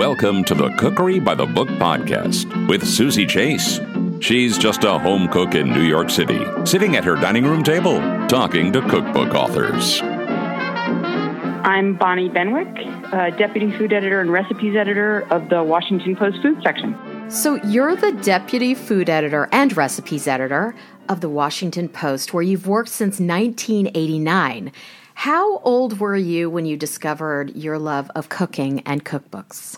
Welcome to the Cookery by the Book podcast with Suzy Chase. She's just a home cook in New York City, sitting at her dining room table, talking to cookbook authors. I'm Bonnie Benwick, uh, Deputy Food Editor and Recipes Editor of the Washington Post Food Section. So, you're the Deputy Food Editor and Recipes Editor of the Washington Post, where you've worked since 1989. How old were you when you discovered your love of cooking and cookbooks?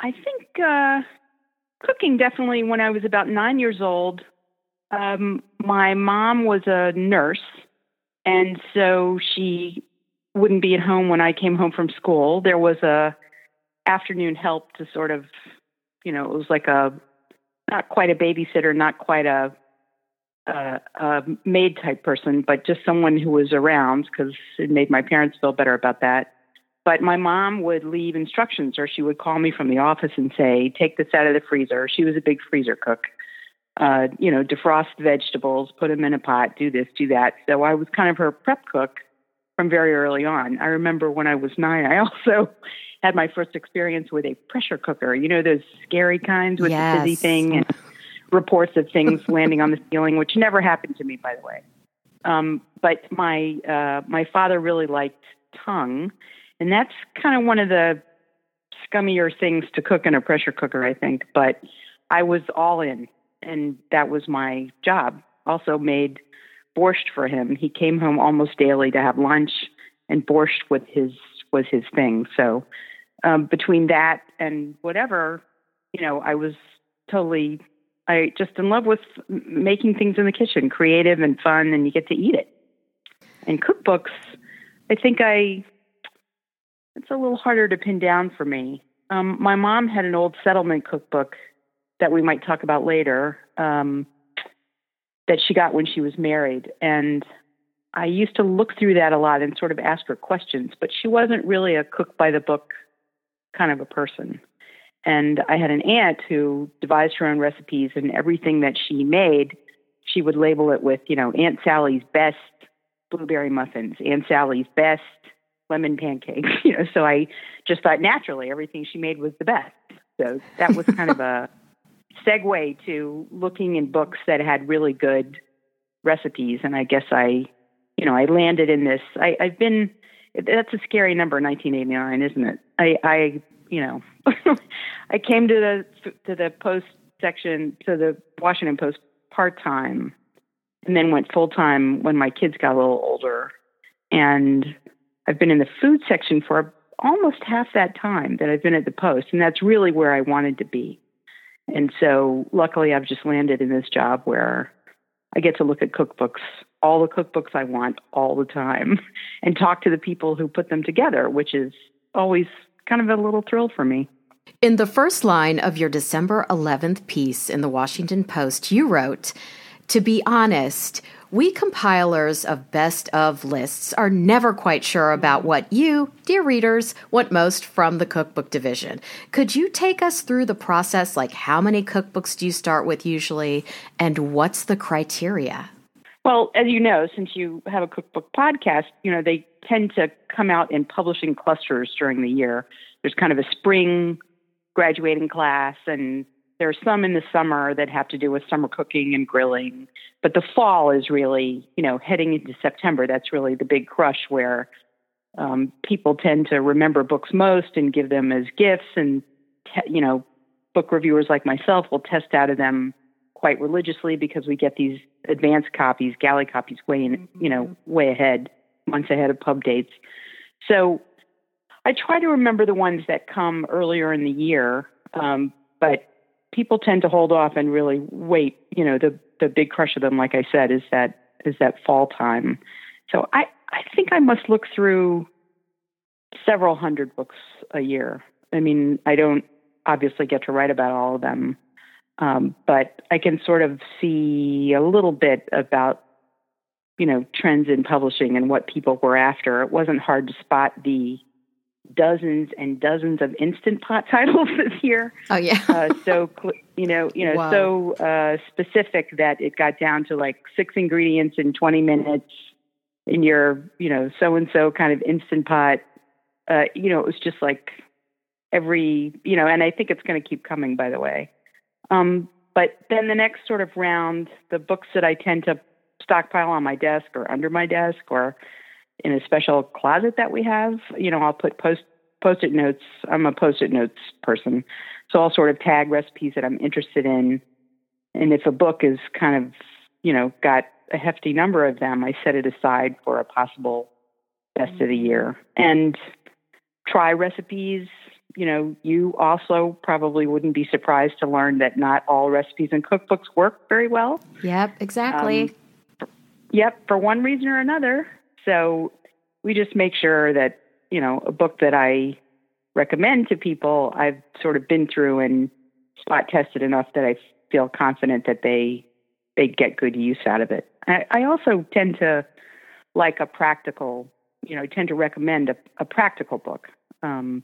I think uh, cooking definitely when I was about nine years old. Um, my mom was a nurse, and so she wouldn't be at home when I came home from school. There was a afternoon help to sort of, you know, it was like a not quite a babysitter, not quite a a, a maid type person, but just someone who was around because it made my parents feel better about that. But my mom would leave instructions, or she would call me from the office and say, "Take this out of the freezer." She was a big freezer cook. Uh, you know, defrost vegetables, put them in a pot, do this, do that. So I was kind of her prep cook from very early on. I remember when I was nine, I also had my first experience with a pressure cooker. You know, those scary kinds with yes. the fizzy thing. And, reports of things landing on the ceiling, which never happened to me, by the way. Um, but my uh, my father really liked tongue, and that's kind of one of the scummier things to cook in a pressure cooker, I think. But I was all in, and that was my job. Also made borscht for him. He came home almost daily to have lunch, and borscht with his was his thing. So um, between that and whatever, you know, I was totally I just in love with making things in the kitchen, creative and fun, and you get to eat it. And cookbooks, I think I it's a little harder to pin down for me. Um, my mom had an old settlement cookbook that we might talk about later um, that she got when she was married, and I used to look through that a lot and sort of ask her questions. But she wasn't really a cook by the book kind of a person. And I had an aunt who devised her own recipes, and everything that she made, she would label it with, you know, Aunt Sally's best blueberry muffins, Aunt Sally's best lemon pancakes. You know, so I just thought naturally everything she made was the best. So that was kind of a segue to looking in books that had really good recipes. And I guess I, you know, I landed in this. I, I've been. That's a scary number, 1989, isn't it? I, I you know, I came to the to the post section to the Washington Post part time, and then went full time when my kids got a little older. And I've been in the food section for almost half that time that I've been at the Post, and that's really where I wanted to be. And so, luckily, I've just landed in this job where I get to look at cookbooks, all the cookbooks I want, all the time, and talk to the people who put them together, which is always kind of a little thrill for me. In the first line of your December 11th piece in the Washington Post, you wrote, To be honest, we compilers of best of lists are never quite sure about what you, dear readers, want most from the cookbook division. Could you take us through the process? Like, how many cookbooks do you start with usually, and what's the criteria? Well, as you know, since you have a cookbook podcast, you know, they tend to come out in publishing clusters during the year. There's kind of a spring graduating class, and there are some in the summer that have to do with summer cooking and grilling. But the fall is really, you know, heading into September, that's really the big crush where um, people tend to remember books most and give them as gifts. And, te- you know, book reviewers like myself will test out of them quite religiously because we get these advanced copies, galley copies, way in, you know, way ahead, months ahead of pub dates. So I try to remember the ones that come earlier in the year, um, but people tend to hold off and really wait. You know, the the big crush of them, like I said, is that is that fall time. So I I think I must look through several hundred books a year. I mean, I don't obviously get to write about all of them, um, but I can sort of see a little bit about you know trends in publishing and what people were after. It wasn't hard to spot the dozens and dozens of instant pot titles this year. Oh yeah, uh, so you know, you know, wow. so uh, specific that it got down to like six ingredients in 20 minutes in your, you know, so and so kind of instant pot. Uh, you know, it was just like every, you know, and I think it's going to keep coming, by the way. Um, but then the next sort of round, the books that I tend to stockpile on my desk or under my desk or in a special closet that we have, you know, I'll put post post-it notes. I'm a post-it notes person, so I'll sort of tag recipes that I'm interested in. And if a book is kind of, you know, got a hefty number of them, I set it aside for a possible best of the year and try recipes. You know, you also probably wouldn't be surprised to learn that not all recipes and cookbooks work very well. Yep, exactly. Um, yep, for one reason or another. So we just make sure that, you know, a book that I recommend to people, I've sort of been through and spot tested enough that I feel confident that they they get good use out of it. I, I also tend to like a practical, you know, tend to recommend a, a practical book, um,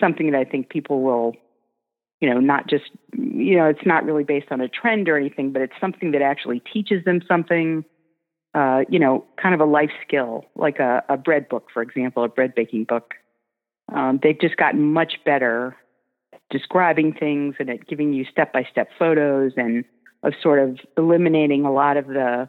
something that I think people will, you know, not just, you know, it's not really based on a trend or anything, but it's something that actually teaches them something, uh, you know, kind of a life skill, like a, a bread book, for example, a bread baking book. Um, they've just gotten much better describing things and at giving you step by step photos and of sort of eliminating a lot of the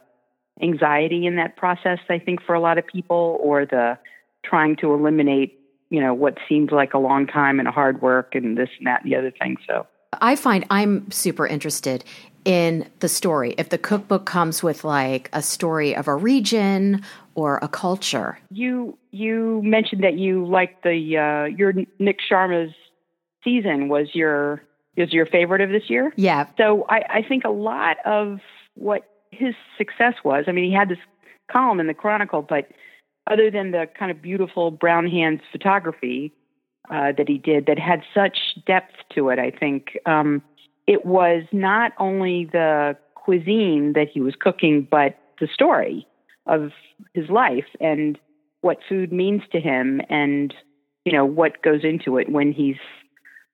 anxiety in that process, I think, for a lot of people, or the trying to eliminate, you know, what seems like a long time and a hard work and this and that and the other thing. So I find I'm super interested in the story. If the cookbook comes with like a story of a region or a culture. You you mentioned that you liked the uh, your Nik Sharma's season was your is your favorite of this year. Yeah. So I, I think a lot of what his success was, I mean, he had this column in the Chronicle, but other than the kind of beautiful brown hands photography uh, that he did that had such depth to it, I think um, it was not only the cuisine that he was cooking, but the story of his life and what food means to him and you know what goes into it when he's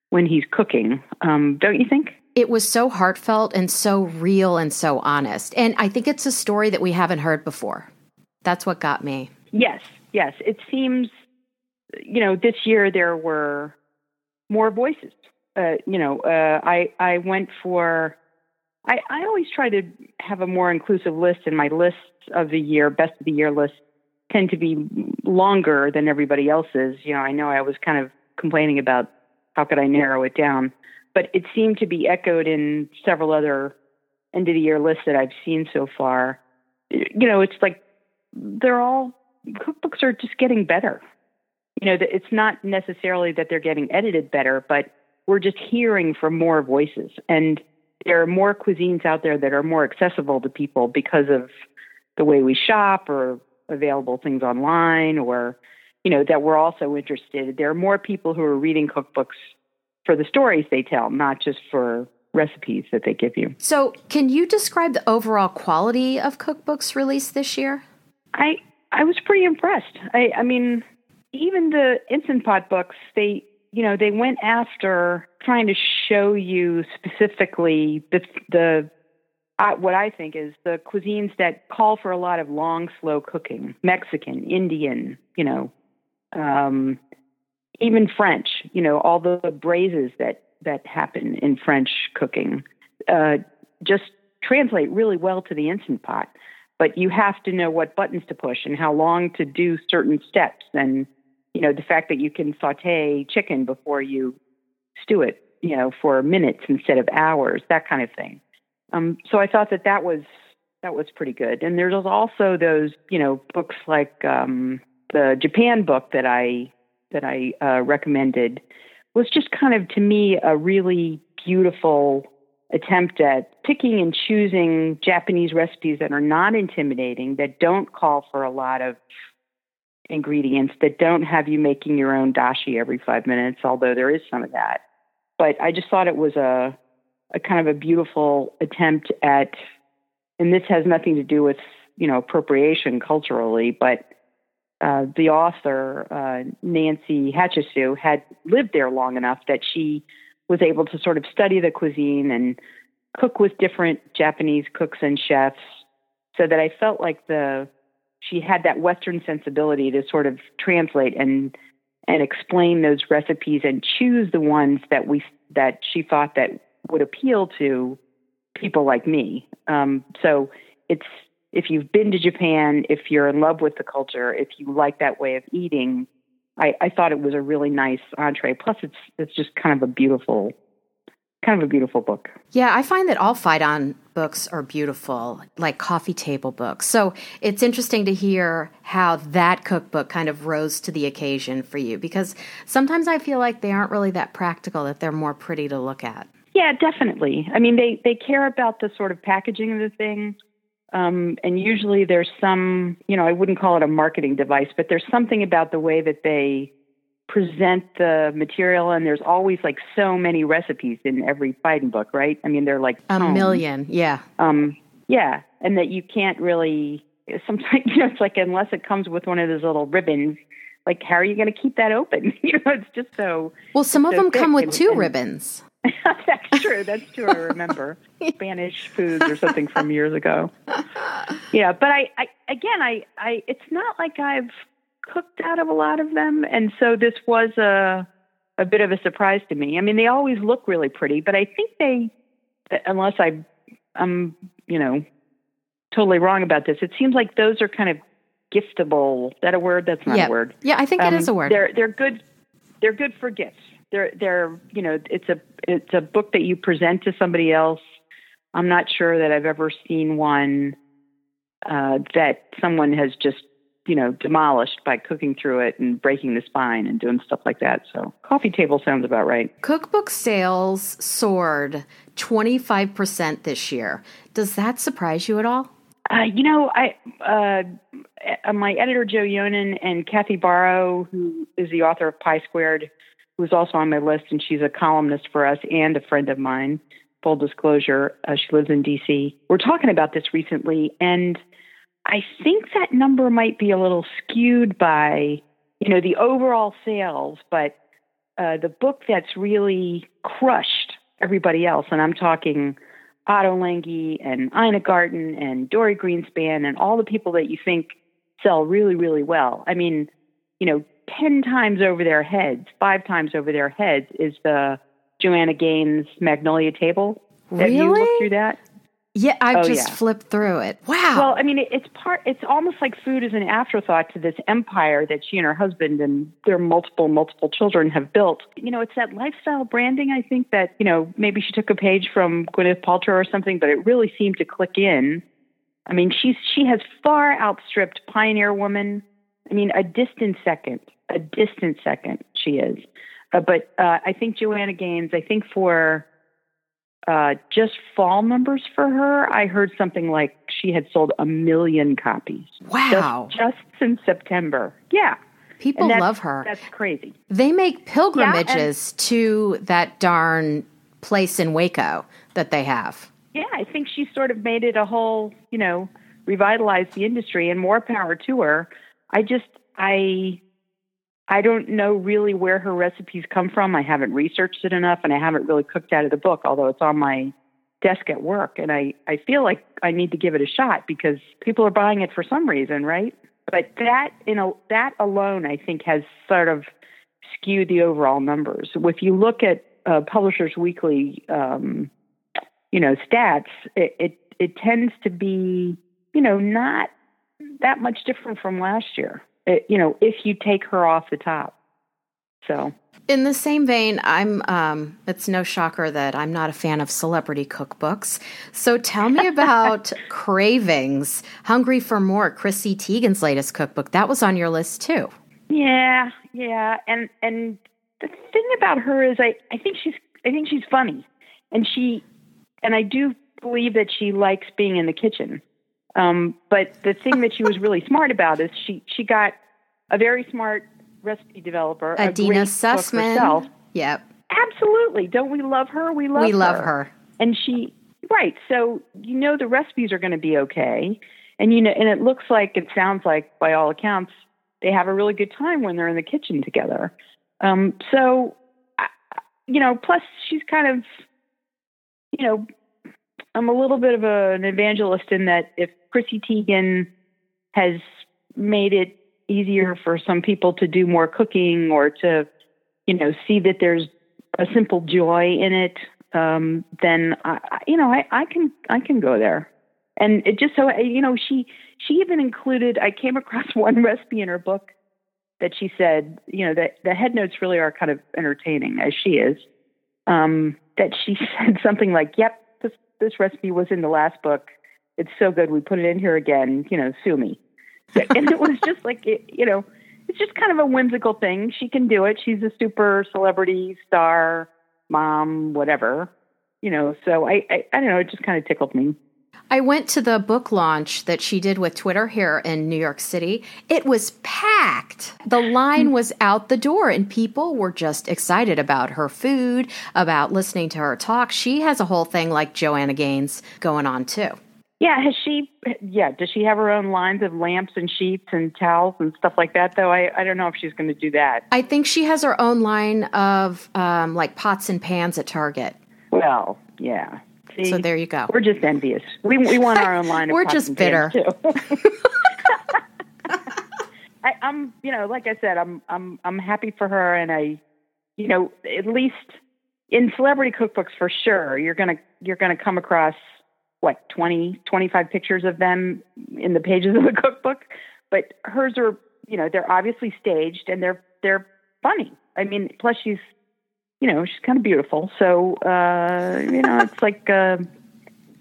when he's cooking. Um, don't you think? It was so heartfelt and so real and so honest. And I think it's a story that we haven't heard before. That's what got me. Yes, yes. It seems, you know, this year there were more voices. Uh, you know, uh, I I went for. I, I always try to have a more inclusive list, and my lists of the year, best of the year lists, tend to be longer than everybody else's. You know, I know I was kind of complaining about how could I narrow it down? But it seemed to be echoed in several other end of the year lists that I've seen so far. You know, it's like they're all cookbooks are just getting better. You know, it's not necessarily that they're getting edited better, but we're just hearing from more voices. And there are more cuisines out there that are more accessible to people because of the way we shop or available things online or you know, that we're also interested. There are more people who are reading cookbooks for the stories they tell, not just for recipes that they give you. So, can you describe the overall quality of cookbooks released this year? I I was pretty impressed. I I mean, even the instant pot books, they you know, they went after trying to show you specifically the the uh, what I think is the cuisines that call for a lot of long, slow cooking, Mexican, Indian, you know, um, even French, you know, all the braises that that happen in French cooking uh, just translate really well to the instant pot. But you have to know what buttons to push and how long to do certain steps, and you know the fact that you can saute chicken before you stew it, you know, for minutes instead of hours, that kind of thing. Um, so I thought that that was that was pretty good. And there's also those, you know, books like um, the Japan book that I that I uh, recommended was just kind of to me a really beautiful attempt at picking and choosing Japanese recipes that are not intimidating, that don't call for a lot of ingredients, that don't have you making your own dashi every five minutes, although there is some of that. But I just thought it was a, a kind of a beautiful attempt at, and this has nothing to do with, you know, appropriation culturally, but uh, the author, uh, Nancy Hachisu, had lived there long enough that she was able to sort of study the cuisine and cook with different Japanese cooks and chefs so that I felt like the she had that Western sensibility to sort of translate and and explain those recipes and choose the ones that we that she thought that would appeal to people like me. Um, so it's if you've been to Japan, if you're in love with the culture, if you like that way of eating, I, I thought it was a really nice entree. Plus, it's it's just kind of a beautiful, kind of a beautiful book. Yeah, I find that all Phaidon books are beautiful, like coffee table books. So it's interesting to hear how that cookbook kind of rose to the occasion for you, because sometimes I feel like they aren't really that practical; that they're more pretty to look at. Yeah, definitely. I mean, they they care about the sort of packaging of the thing. Um, and usually there's some, you know, I wouldn't call it a marketing device, but there's something about the way that they present the material. And there's always like so many recipes in every Phaidon book, right? I mean, they're like a million. Yeah. Um, yeah. And that you can't really, sometimes, you know, it's like unless it comes with one of those little ribbons, like how are you going to keep that open? you know, it's just so. Well, some of so them come with and, two and, ribbons. That's true. That's true. I remember Spanish foods or something from years ago. Yeah, but I, I again, I, I, it's not like I've cooked out of a lot of them, and so this was a, a bit of a surprise to me. I mean, they always look really pretty, but I think they, unless I, I'm, you know, totally wrong about this, it seems like those are kind of giftable. Is that a word? That's not yeah. a word. Yeah, I think um, it is a word. They're they're good. They're good for gifts they're they're you know it's a it's a book that you present to somebody else. I'm not sure that I've ever seen one uh, that someone has just you know demolished by cooking through it and breaking the spine and doing stuff like that. So coffee table sounds about right. Cookbook sales soared 25 percent this year. Does that surprise you at all? Uh, you know, I uh, my editor Joe Yonan and Cathy Barrow, who is the author of Pie Squared, who's also on my list, and she's a columnist for us and a friend of mine. Full disclosure, uh, she lives in DC. We're talking about this recently, and I think that number might be a little skewed by, you know, the overall sales, but uh, the book that's really crushed everybody else, and I'm talking Ottolenghi and Ina Garten and Dorie Greenspan and all the people that you think sell really, really well. I mean, you know, 10 times over their heads, five times over their heads, is the Joanna Gaines Magnolia Table. Really? Have you looked through that? Yeah, I've oh, just yeah. flipped through it. Wow. Well, I mean, it, it's part. It's almost like food is an afterthought to this empire that she and her husband and their multiple, multiple children have built. You know, it's that lifestyle branding. I think that you know maybe she took a page from Gwyneth Paltrow or something, but it really seemed to click in. I mean, she's she has far outstripped Pioneer Woman. I mean, a distant second a distant second. She is, uh, but uh, I think Joanna Gaines. I think for uh, just fall numbers for her, I heard something like she had sold a million copies. Wow! Just, just since September. Yeah. People love her. That's crazy. They make pilgrimages yeah, to that darn place in Waco that they have. Yeah, I think she sort of made it a whole, you know, revitalized the industry and more power to her. I just I I don't know really where her recipes come from. I haven't researched it enough and I haven't really cooked out of the book, although it's on my desk at work. And I, I feel like I need to give it a shot because people are buying it for some reason, right? But that in a, that alone, I think, has sort of skewed the overall numbers. If you look at uh, Publishers Weekly, um, you know, stats, it, it it tends to be, you know, not that much different from last year. Uh, you know, if you take her off the top. So, in the same vein, I'm. Um, it's no shocker that I'm not a fan of celebrity cookbooks. So, tell me about Cravings, Hungry for More, Chrissy Teigen's latest cookbook. That was on your list too. Yeah, yeah, and and the thing about her is, I I think she's I think she's funny, and she, and I do believe that she likes being in the kitchen. Um, but the thing that she was really smart about is she she got a very smart recipe developer, Adeena Sussman. Yep, absolutely. Don't we love her? We love we her. love her. And she right. So you know the recipes are going to be okay, and you know, and it looks like it sounds like by all accounts they have a really good time when they're in the kitchen together. Um, so, you know, plus she's kind of, you know, I'm a little bit of a, an evangelist in that if Chrissy Teigen has made it easier for some people to do more cooking or to, you know, see that there's a simple joy in it, um, then I, you know, I, I can I can go there. And it just so you know, she she even included. I came across one recipe in her book that she said, you know, that the head notes really are kind of entertaining as she is. Um, that she said something like, "Yep, this this recipe was in the last book. It's so good, we put it in here again. You know, sue me." and it was just like, it, you know, it's just kind of a whimsical thing. She can do it. She's a super celebrity star, mom, whatever. You know, so I, I, I don't know. It just kind of tickled me. I went to the book launch that she did with Twitter here in New York City. It was packed. The line was out the door, and people were just excited about her food, about listening to her talk. She has a whole thing like Joanna Gaines going on too. Yeah, has she? Yeah, does she have her own lines of lamps and sheets and towels and stuff like that? Though I, I don't know if she's going to do that. I think she has her own line of um, like pots and pans at Target. Well, yeah. So there you go. We're just envious. We we want our own line. we're just bitter. too. I, I'm, you know, like I said, I'm I'm I'm happy for her, and I, you know, at least in celebrity cookbooks for sure, you're gonna you're gonna come across what 20 25 pictures of them in the pages of the cookbook but hers are you know they're obviously staged and they're they're funny i mean plus she's you know she's kind of beautiful so uh you know it's like uh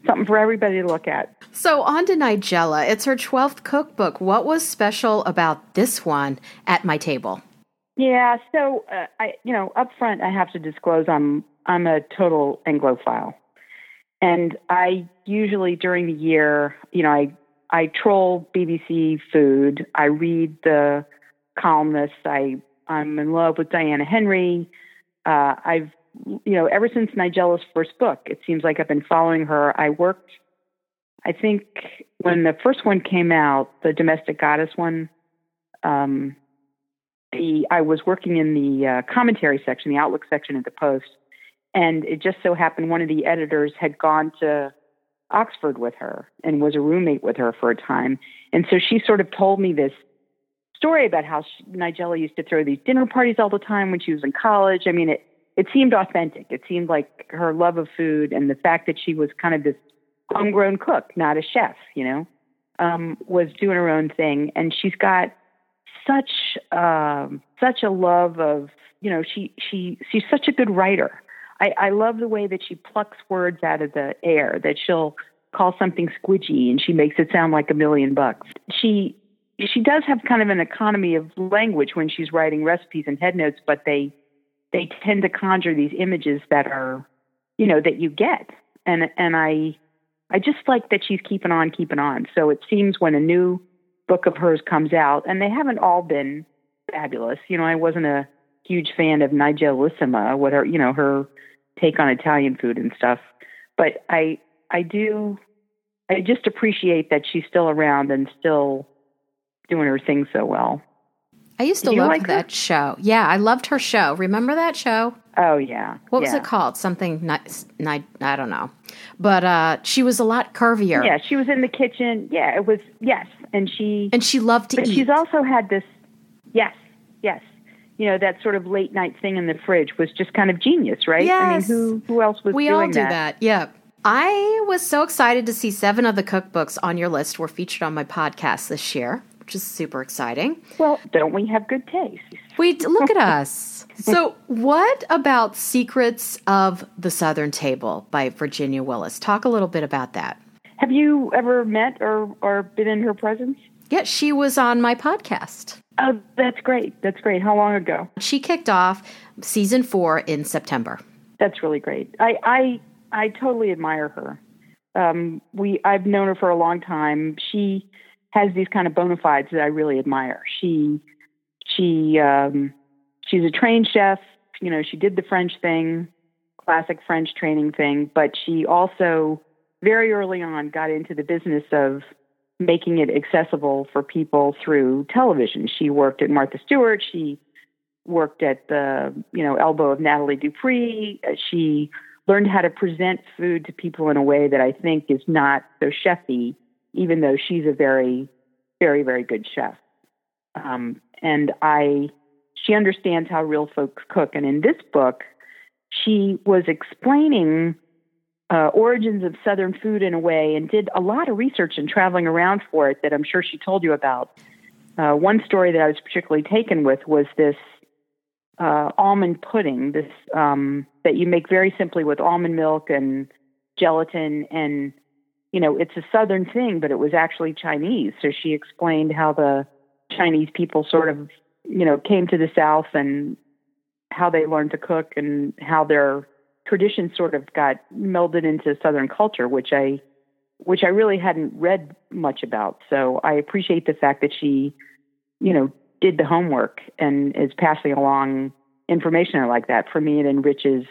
something for everybody to look at so on to nigella it's her 12th cookbook what was special about this one at my table yeah so uh, i you know up front i have to disclose i'm i'm a total anglophile and I usually during the year, you know, I I troll BBC food. I read the columnists. I I'm in love with Diana Henry. Uh, I've you know ever since Nigella's first book, it seems like I've been following her. I worked. I think when the first one came out, the domestic goddess one, um, the I was working in the uh, commentary section, the Outlook section at the Post, and it just so happened one of the editors had gone to Oxford with her and was a roommate with her for a time. And so she sort of told me this story about how she, Nigella used to throw these dinner parties all the time when she was in college. I mean, it, it seemed authentic. It seemed like her love of food and the fact that she was kind of this homegrown cook, not a chef, you know, um, was doing her own thing. And she's got such um, such a love of, you know, she she she's such a good writer. I, I love the way that she plucks words out of the air, that she'll call something squidgy and she makes it sound like a million bucks. She she does have kind of an economy of language when she's writing recipes and head notes, but they they tend to conjure these images that are, you know, that you get. And and I I just like that she's keeping on, keeping on. So it seems when a new book of hers comes out, and they haven't all been fabulous. You know, I wasn't a huge fan of Nigellissima, what her, you know, her take on Italian food and stuff. But I I do I just appreciate that she's still around and still doing her thing so well. I used to love like that her? show. Yeah, I loved her show. Remember that show? Oh yeah. What yeah. was it called? Something nice. I don't know. But uh, she was a lot curvier. Yeah, she was in the kitchen. Yeah, it was yes, and she and she loved to but eat. She's also had this. Yes, yes you know that sort of late night thing in the fridge was just kind of genius, right? Yes. I mean, who who else was we doing all do that? that? Yeah. I was so excited to see seven of the cookbooks on your list were featured on my podcast this year, which is super exciting. Well, don't we have good taste? We look at us. So, what about Secrets of the Southern Table by Virginia Willis? Talk a little bit about that. Have you ever met or or been in her presence? Yeah, she was on my podcast. Oh, that's great. That's great. How long ago? She kicked off season four in September. That's really great. I I, I totally admire her. Um, we I've known her for a long time. She has these kind of bona fides that I really admire. She she um, she's a trained chef. You know, she did the French thing, classic French training thing, but she also very early on got into the business of making it accessible for people through television. She worked at Martha Stewart. She worked at the you know elbow of Nathalie Dupree. She learned how to present food to people in a way that I think is not so chefy, even though she's a very, very, very good chef. um, and I she understands how real folks cook. And in this book, she was explaining uh, origins of Southern food in a way, and did a lot of research and traveling around for it that I'm sure she told you about. Uh, one story that I was particularly taken with was this uh, almond pudding, this um, that you make very simply with almond milk and gelatin, and you know it's a Southern thing, but it was actually Chinese. So she explained how the Chinese people sort of you know came to the South and how they learned to cook and how their traditions sort of got melded into Southern culture, which I which I really hadn't read much about. So I appreciate the fact that she, you know, did the homework and is passing along information like that. For me, it enriches,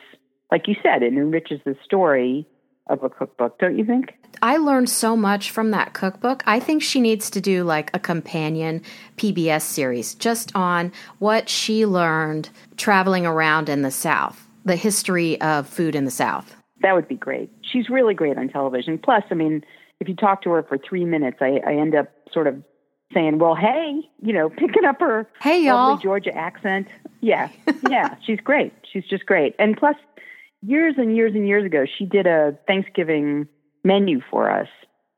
like you said, it enriches the story of a cookbook, don't you think? I learned so much from that cookbook. I think she needs to do like a companion PBS series just on what she learned traveling around in the South, the history of food in the South. That would be great. She's really great on television. Plus, I mean, if you talk to her for three minutes, I, I end up sort of saying, "Well, hey," you know, picking up her hey y'all Georgia accent. Yeah, yeah, she's great. She's just great. And plus, years and years and years ago, she did a Thanksgiving menu for us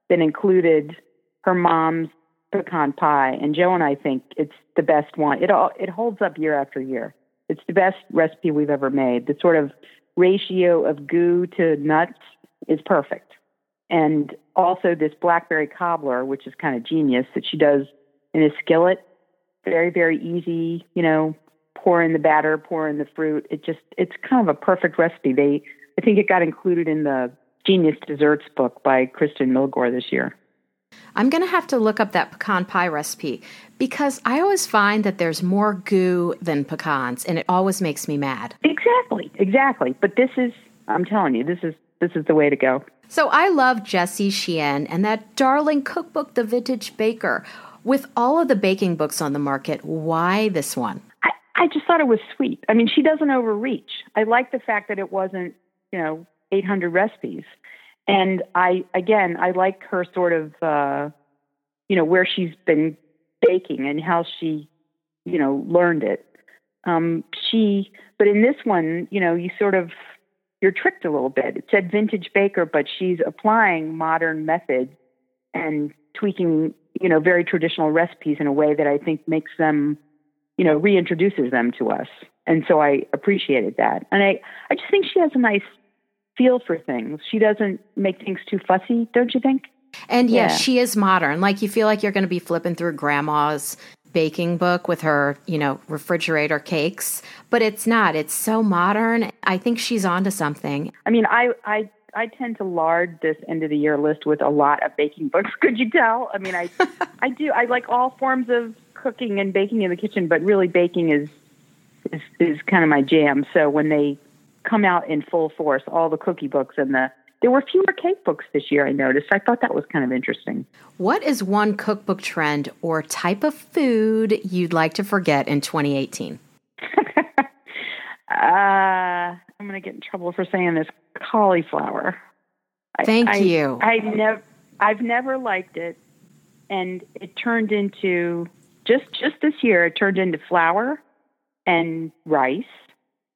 that included her mom's pecan pie. And Joe and I think it's the best one. It all it holds up year after year. It's the best recipe we've ever made. The sort of ratio of goo to nuts is perfect. And also this blackberry cobbler, which is kind of genius that she does in a skillet. Very, very easy, you know, pour in the batter, pour in the fruit. It just it's kind of a perfect recipe. They I think it got included in the Genius Desserts book by Kristen Miglore this year. I'm going to have to look up that pecan pie recipe because I always find that there's more goo than pecans and it always makes me mad. Exactly. Exactly. But this is I'm telling you, this is this is the way to go. So I love Jessie Sheehan and that darling cookbook The Vintage Baker. With all of the baking books on the market, why this one? I, just thought it was sweet. I mean, she doesn't overreach. I like the fact that it wasn't, you know, 800 recipes. And I, again, I like her sort of, uh, you know, where she's been baking and how she, you know, learned it. Um, she, but in this one, you know, you sort of, you're tricked a little bit. It said vintage baker, but she's applying modern methods and tweaking, you know, very traditional recipes in a way that I think makes them, you know, reintroduces them to us. And so I appreciated that. And I, I just think she has a nice feel for things. She doesn't make things too fussy, don't you think? And yes, yeah. she is modern. Like you feel like you're going to be flipping through grandma's baking book with her, you know, refrigerator cakes, but it's not. It's so modern. I think she's onto something. I mean, I I I tend to lard this end of the year list with a lot of baking books. Could you tell? I mean, I I do. I like all forms of cooking and baking in the kitchen, but really baking is is is kind of my jam. So when they come out in full force, all the cookie books and the there were fewer cake books this year, I noticed. I thought that was kind of interesting. What is one cookbook trend or type of food you'd like to forget in 2018? uh, I'm going to get in trouble for saying this cauliflower. Thank I, you. I, I never, I've never liked it, and it turned into just just this year. It turned into flour and rice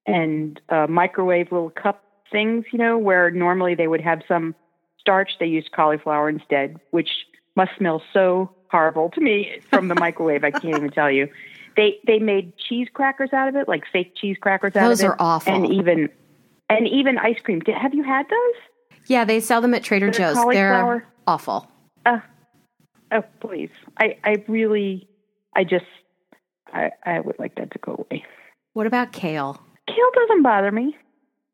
and uh, microwave little cup things, you know, where normally they would have some starch, they used cauliflower instead, which must smell so horrible to me from the microwave. I can't even tell you. They they made cheese crackers out of it, like fake cheese crackers out those of it. Those are awful. And even and even ice cream. Have you had those? Yeah, they sell them at Trader Joe's. They're awful. Uh, oh, please. I I really I just I I would like that to go away. What about kale? Kale doesn't bother me.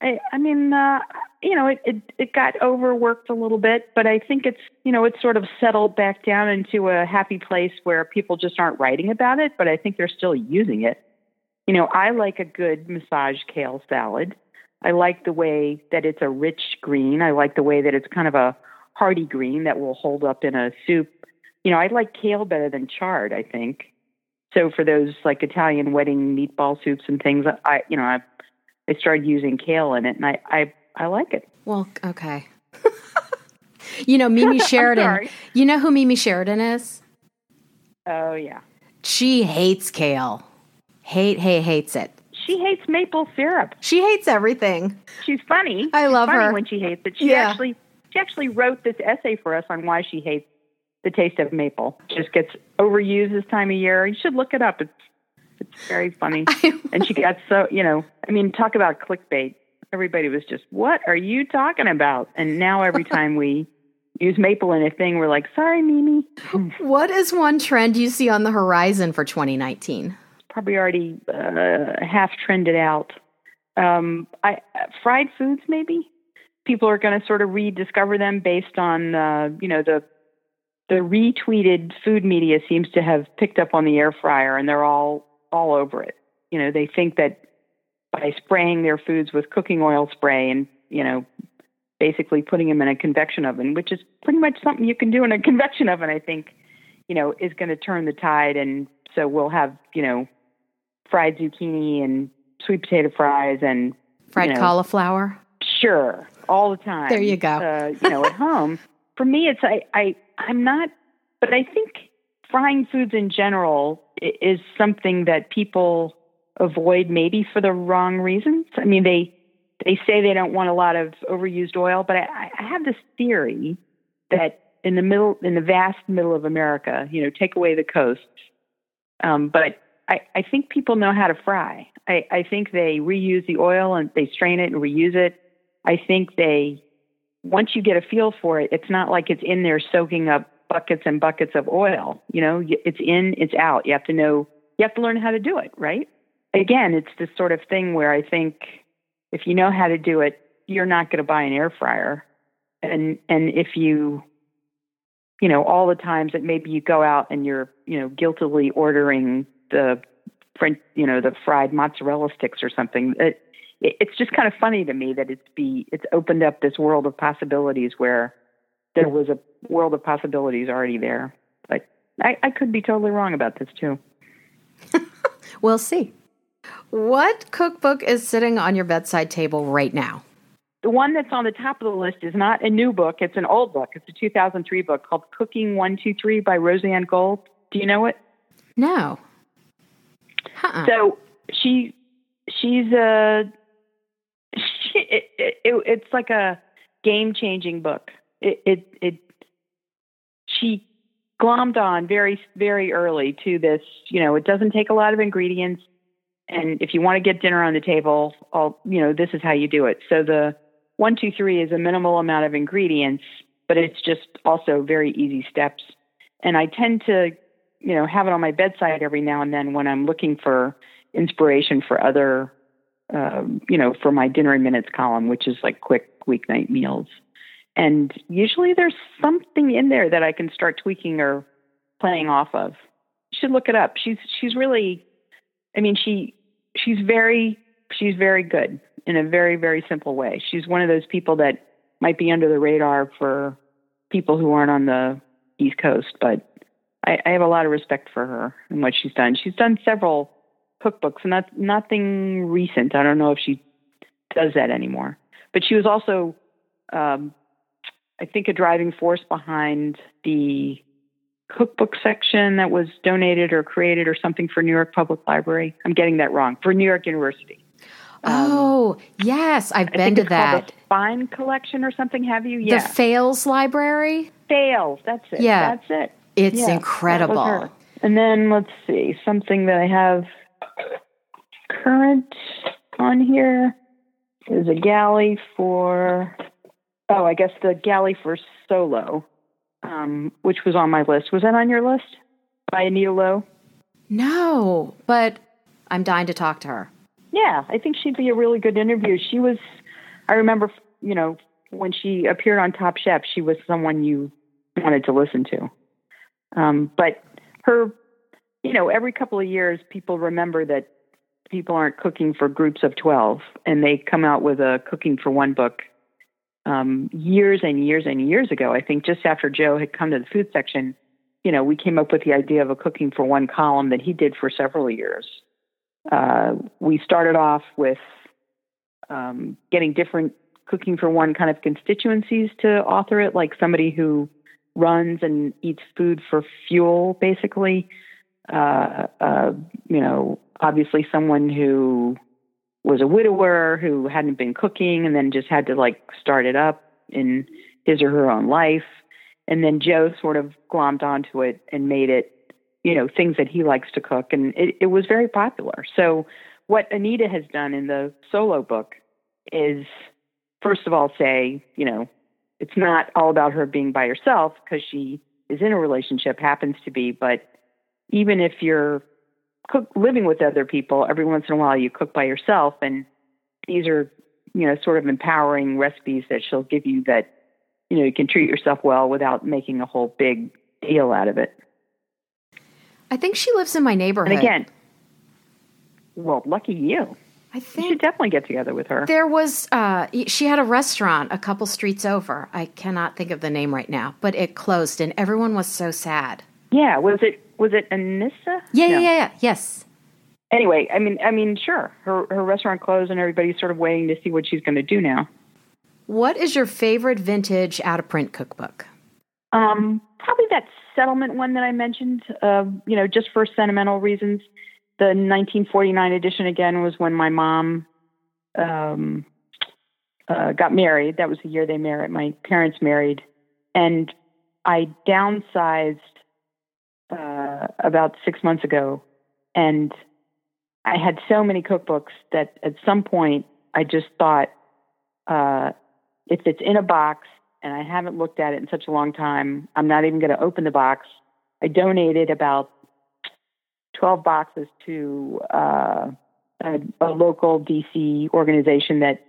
I, I mean, uh, you know, it, it it got overworked a little bit, but I think it's you know it's sort of settled back down into a happy place where people just aren't writing about it, but I think they're still using it. You know, I like a good massage kale salad. I like the way that it's a rich green. I like the way that it's kind of a hearty green that will hold up in a soup. You know, I like kale better than chard. I think. So for those like Italian wedding meatball soups and things, I you know I I started using kale in it, and I I, I like it. Well, okay. you know Mimi Sheraton. You know who Mimi Sheraton is? Oh yeah. She hates kale. Hate, hate, hates it. She hates maple syrup. She hates everything. She's funny. I love She's funny her. when she hates it. She Yeah. actually she actually wrote this essay for us on why she hates the taste of maple. Just gets overused this time of year. You should look it up. It's it's very funny. and she got so you know, I mean, talk about clickbait. Everybody was just, "What are you talking about?" And now every time we use maple in a thing, we're like, "Sorry, Mimi." What is one trend you see on the horizon for 2019? Probably already uh, half trended out. Um, I fried foods maybe. People are going to sort of rediscover them based on uh, you know the the retweeted food media seems to have picked up on the air fryer and they're all all over it. You know, they think that by spraying their foods with cooking oil spray and, you know, basically putting them in a convection oven, which is pretty much something you can do in a convection oven, I think, you know, is going to turn the tide. And so we'll have, you know, fried zucchini and sweet potato fries and Fried you know, cauliflower? Sure, all the time. There you go. Uh, you know, at home. For me, it's I, I I'm not, but I think frying foods in general is something that people avoid maybe for the wrong reasons. I mean, they they say they don't want a lot of overused oil, but I, I have this theory that in the middle, in the vast middle of America, you know, take away the coast, um, but I, I think people know how to fry. I, I think they reuse the oil and they strain it and reuse it. I think they, once you get a feel for it, it's not like it's in there soaking up buckets and buckets of oil. You know, it's in, it's out. You have to know, you have to learn how to do it, right? Again, it's this sort of thing where I think if you know how to do it, you're not going to buy an air fryer. And, and if you, you know, all the times that maybe you go out and you're, you know, guiltily ordering the French, you know, the fried mozzarella sticks or something. It, it's just kind of funny to me that it's be it's opened up this world of possibilities where there was a world of possibilities already there. But I, I could be totally wrong about this too. We'll see. What cookbook is sitting on your bedside table right now? The one that's on the top of the list is not a new book; it's an old book. It's a 2003 book called "Cooking 123 by Rozanne Gold. Do you know it? No. Uh-uh. So she she's a it, it, it, it's like a game changing book. It, it it she glommed on very very early to this. You know, it doesn't take a lot of ingredients, and if you want to get dinner on the table, all you know, this is how you do it. So the one two three is a minimal amount of ingredients, but it's just also very easy steps. And I tend to you know, have it on my bedside every now and then when I'm looking for inspiration for other, um, you know, for my dinner and minutes column, which is like quick weeknight meals. And usually there's something in there that I can start tweaking or playing off of. Should look it up. She's she's really, I mean, she she's very she's very good in a very very simple way. She's one of those people that might be under the radar for people who aren't on the East Coast, but I, I have a lot of respect for her and what she's done. She's done several cookbooks, not nothing recent. I don't know if she does that anymore. But she was also, um, I think, a driving force behind the cookbook section that was donated or created or something for New York Public Library. I'm getting that wrong. For New York University. oh, yes. I've I been to that. the Fine Collection or something. Have you? Yeah. The Fales Library? Fales. That's it. Yeah. That's it. It's Yeah, incredible. And then let's see, something that I have current on here is a galley for, oh, I guess the galley for solo, um, which was on my list. Was that on your list by Anita Lo? No, but I'm dying to talk to her. Yeah, I think she'd be a really good interview. She was, I remember, you know, when she appeared on Top Chef, she was someone you wanted to listen to. Um, but her, you know, every couple of years, people remember that people aren't cooking for groups of 12 and they come out with a cooking for one book um, years and years and years ago. I think just after Joe had come to the food section, you know, we came up with the idea of a cooking for one column that he did for several years. Uh, we started off with um, getting different cooking for one kind of constituencies to author it, like somebody who runs and eats food for fuel, basically. Uh, uh, you know, obviously someone who was a widower who hadn't been cooking and then just had to like start it up in his or her own life. And then Joe sort of glommed onto it and made it, you know, things that he likes to cook. And it, it was very popular. So, what Anita has done in the solo book is, first of all, say, you know, it's not all about her being by herself because she is in a relationship, happens to be, but even if you're cook, living with other people, every once in a while you cook by yourself, and these are you know sort of empowering recipes that she'll give you that you know you can treat yourself well without making a whole big deal out of it. I think she lives in my neighborhood. And again, well, lucky you. I think you should definitely get together with her. There was uh, she had a restaurant a couple streets over. I cannot think of the name right now, but it closed, and everyone was so sad. Yeah, was it was it Annisa? Yeah, no. yeah, yeah, yeah. Yes. Anyway, I mean, I mean, sure, her her restaurant closed, and everybody's sort of waiting to see what she's going to do now. What is your favorite vintage out of print cookbook? Um, probably that settlement one that I mentioned. Uh, you know, just for sentimental reasons. The 1949 edition again was when my mom um, uh, got married. That was the year they married. My parents married, and I downsized uh, about six months ago, and I had so many cookbooks that at some point I just thought, uh, if it's in a box and I haven't looked at it in such a long time, I'm not even going to open the box. I donated about 12 boxes to uh, a, a local DC organization that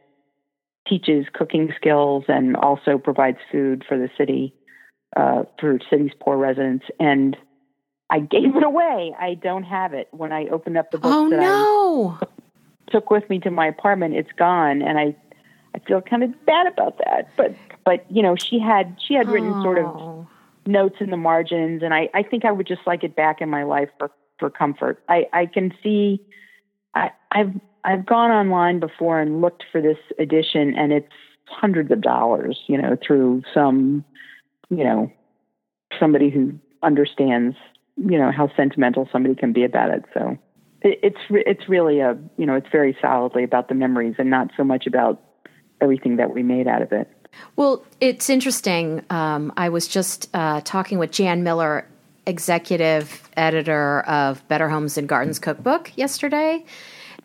teaches cooking skills and also provides food for the city, uh, for city's poor residents. And I gave it away. I don't have it. When I opened up the book oh, that no. I took with me to my apartment, it's gone, and I I feel kind of bad about that. But but you know, she had she had written oh. sort of oh. notes in the margins, and I I think I would just like it back in my life for for comfort. I I can see I I've I've gone online before and looked for this edition, and it's hundreds of dollars, you know, through some you know somebody who understands you know how sentimental somebody can be about it. So it, it's it's really a you know it's very solidly about the memories and not so much about everything that we made out of it. Well, it's interesting. Um, I was just uh, talking with Jan Miller, executive editor of Better Homes and Gardens Cookbook, yesterday.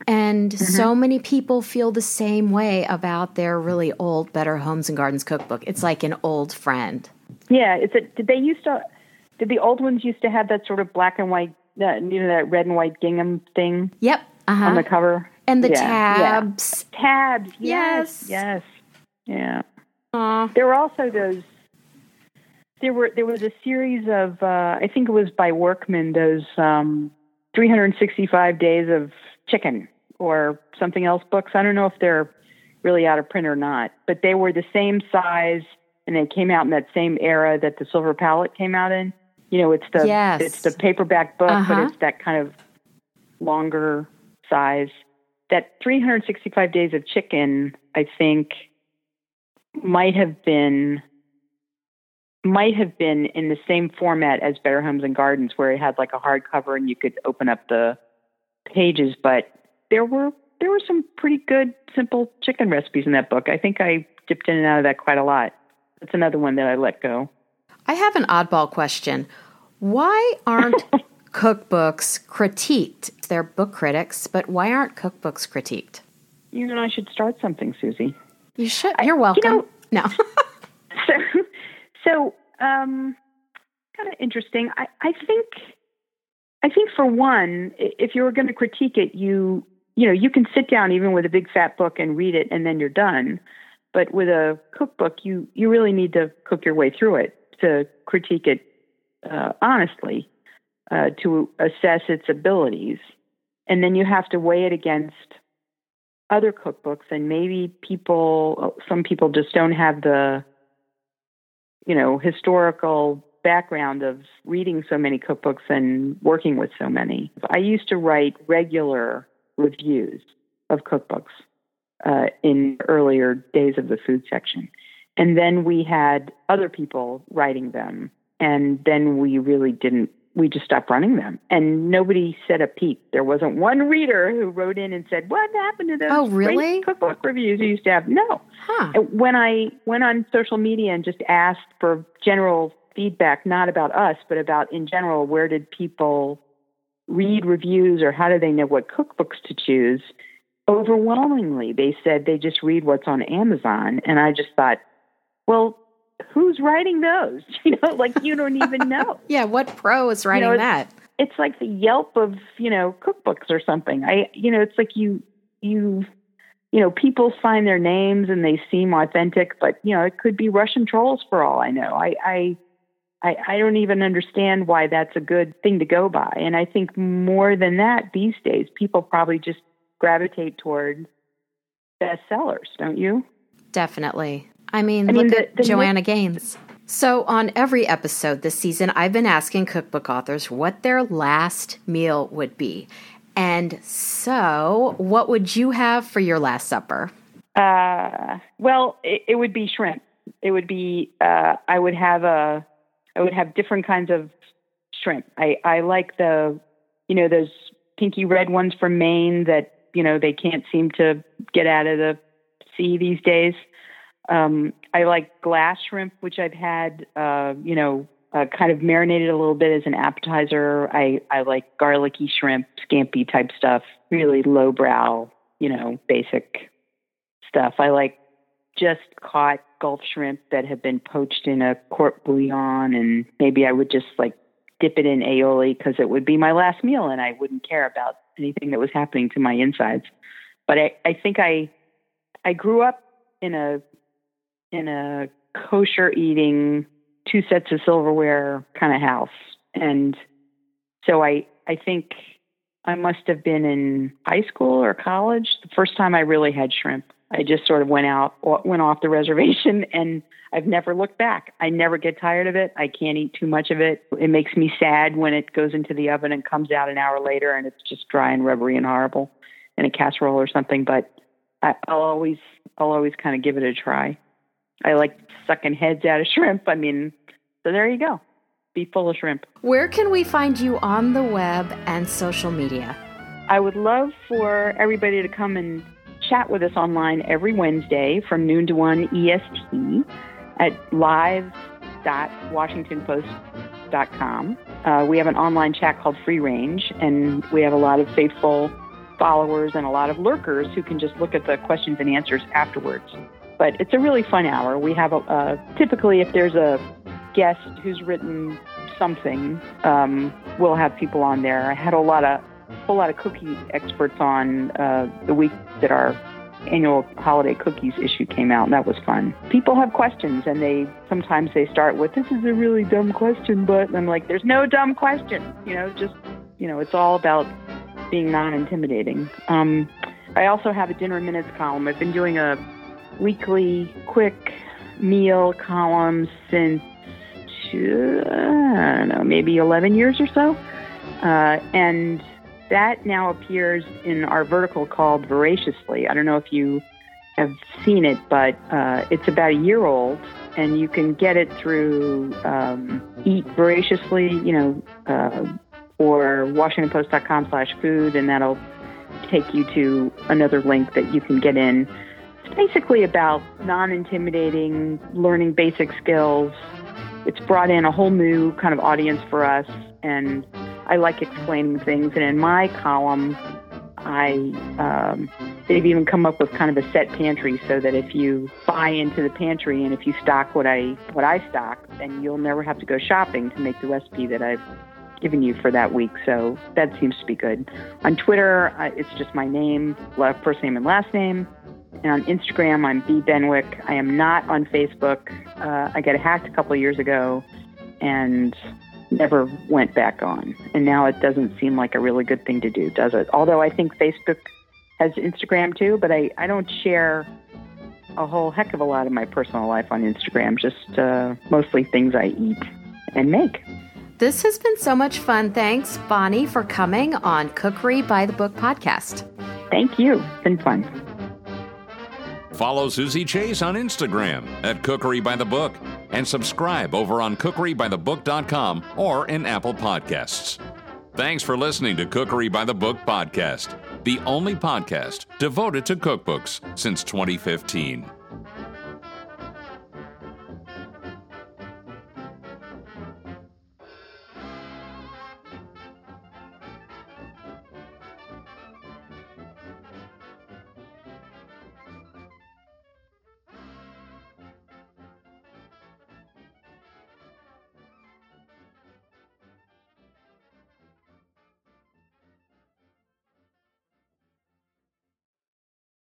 And mm-hmm. so many people feel the same way about their really old Better Homes and Gardens cookbook. It's like an old friend. Yeah, is it? Did they used to? Did the old ones used to have that sort of black and white, uh, you know, that red and white gingham thing? Yep. Uh-huh. On the cover. And the yeah, tabs. Yeah. Tabs. Yes. Yes. yes. Yeah. Aww. There were also those. There were there was a series of uh, I think it was by Workman those um, 365 days of chicken or something else books. I don't know if they're really out of print or not, but they were the same size and they came out in that same era that the Silver Palate came out in. You know, it's the yes. it's the paperback book, uh-huh. but it's that kind of longer size. That 365 days of chicken, I think, might have been might have been in the same format as Better Homes and Gardens, where it had like a hardcover and you could open up the pages. But there were there were some pretty good simple chicken recipes in that book. I think I dipped in and out of that quite a lot. That's another one that I let go. I have an oddball question. Why aren't cookbooks critiqued? They're book critics, but why aren't cookbooks critiqued? You and I should start something, Suzy. You should. You're welcome. You know, no. so, so um, kind of interesting. I, I think, I think for one, if you were going to critique it, you, you know, you can sit down even with a big fat book and read it, and then you're done. But with a cookbook, you you really need to cook your way through it to critique it uh, honestly, uh, to assess its abilities, and then you have to weigh it against other cookbooks. And maybe people, some people just don't have the, you know, historical background of reading so many cookbooks and working with so many. I used to write regular reviews of cookbooks uh, in earlier days of the food section. And then we had other people writing them and then we really didn't we just stopped running them. And nobody said a peep. There wasn't one reader who wrote in and said, "What happened to those oh, really? cookbook reviews you used to have?" No. Huh. When I went on social media and just asked for general feedback, not about us, but about in general, where did people read reviews or how do they know what cookbooks to choose? Overwhelmingly, they said they just read what's on Amazon. And I just thought, well, who's writing those? You know, like you don't even know. yeah, what pro is writing you know, that? It's like the Yelp of, you know, cookbooks or something. I you know, it's like you you you know, people sign their names and they seem authentic, but you know, it could be Russian trolls for all I know. I I I, I don't even understand why that's a good thing to go by. And I think more than that, these days, people probably just gravitate toward bestsellers, don't you? Definitely. I mean, I mean look the, at the Joanna Gaines. So, on every episode this season, I've been asking cookbook authors what their last meal would be. And so, what would you have for your last supper? Uh, well, it, it would be shrimp. It would be, uh, I would have a, I would have different kinds of shrimp. I, I like the, you know, those pinky red ones from Maine that, you know, they can't seem to get out of the sea these days. Um, I like glass shrimp, which I've had, uh, you know, uh, kind of marinated a little bit as an appetizer. I, I like garlicky shrimp, scampi type stuff, really lowbrow, you know, basic stuff. I like just caught Gulf shrimp that have been poached in a court bouillon, and maybe I would just like dip it in aioli because it would be my last meal, and I wouldn't care about anything that was happening to my insides. But I, I think I, I grew up in a, in a kosher eating, two sets of silverware kind of house, and so I, I think I must have been in high school or college the first time I really had shrimp. I just sort of went out, went off the reservation, and I've never looked back. I never get tired of it. I can't eat too much of it. It makes me sad when it goes into the oven and comes out an hour later and it's just dry and rubbery and horrible in a casserole or something. But I'll always, I'll always kind of give it a try. I like sucking heads out of shrimp. I mean, so there you go. Be full of shrimp. Where can we find you on the web and social media? I would love for everybody to come and chat with us online every Wednesday from noon to 1 EST at live.washingtonpost.com. Uh, we have an online chat called Free Range, and we have a lot of faithful followers and a lot of lurkers who can just look at the questions and answers afterwards. But it's a really fun hour. We have a, uh, typically, if there's a guest who's written something, um, we'll have people on there. I had a lot of whole lot of cookie experts on uh, the week that our annual holiday cookies issue came out, and that was fun. People have questions, and they sometimes they start with, "This is a really dumb question," but I'm like, "There's no dumb question." You know, just you know, it's all about being non-intimidating. Um, I also have a dinner minutes column. I've been doing a weekly quick meal column since I don't know, maybe 11 years or so, uh, and that now appears in our vertical called Voraciously. I don't know if you have seen it, but uh, it's about a year old, and you can get it through um, Eat Voraciously, you know, uh, or WashingtonPost.com slash food, and that'll take you to another link that you can get in. It's basically about non intimidating, learning basic skills. It's brought in a whole new kind of audience for us, and I like explaining things, and in my column, I um, they've even come up with kind of a set pantry so that if you buy into the pantry and if you stock what I what I stock, then you'll never have to go shopping to make the recipe that I've given you for that week. So that seems to be good. On Twitter, uh, it's just my name, first name and last name. And on Instagram, I'm B Benwick. I am not on Facebook. Uh, I got hacked a couple of years ago, and never went back on. And now it doesn't seem like a really good thing to do, does it? Although I think Facebook has Instagram too, but I, I don't share a whole heck of a lot of my personal life on Instagram, just uh, mostly things I eat and make. This has been so much fun. Thanks, Bonnie, for coming on Cookery by the Book podcast. Thank you. It's been fun. Follow Suzy Chase on Instagram at Cookery by the Book and subscribe over on cookerybythebook.com or in Apple Podcasts. Thanks for listening to Cookery by the Book podcast, the only podcast devoted to cookbooks since 2015.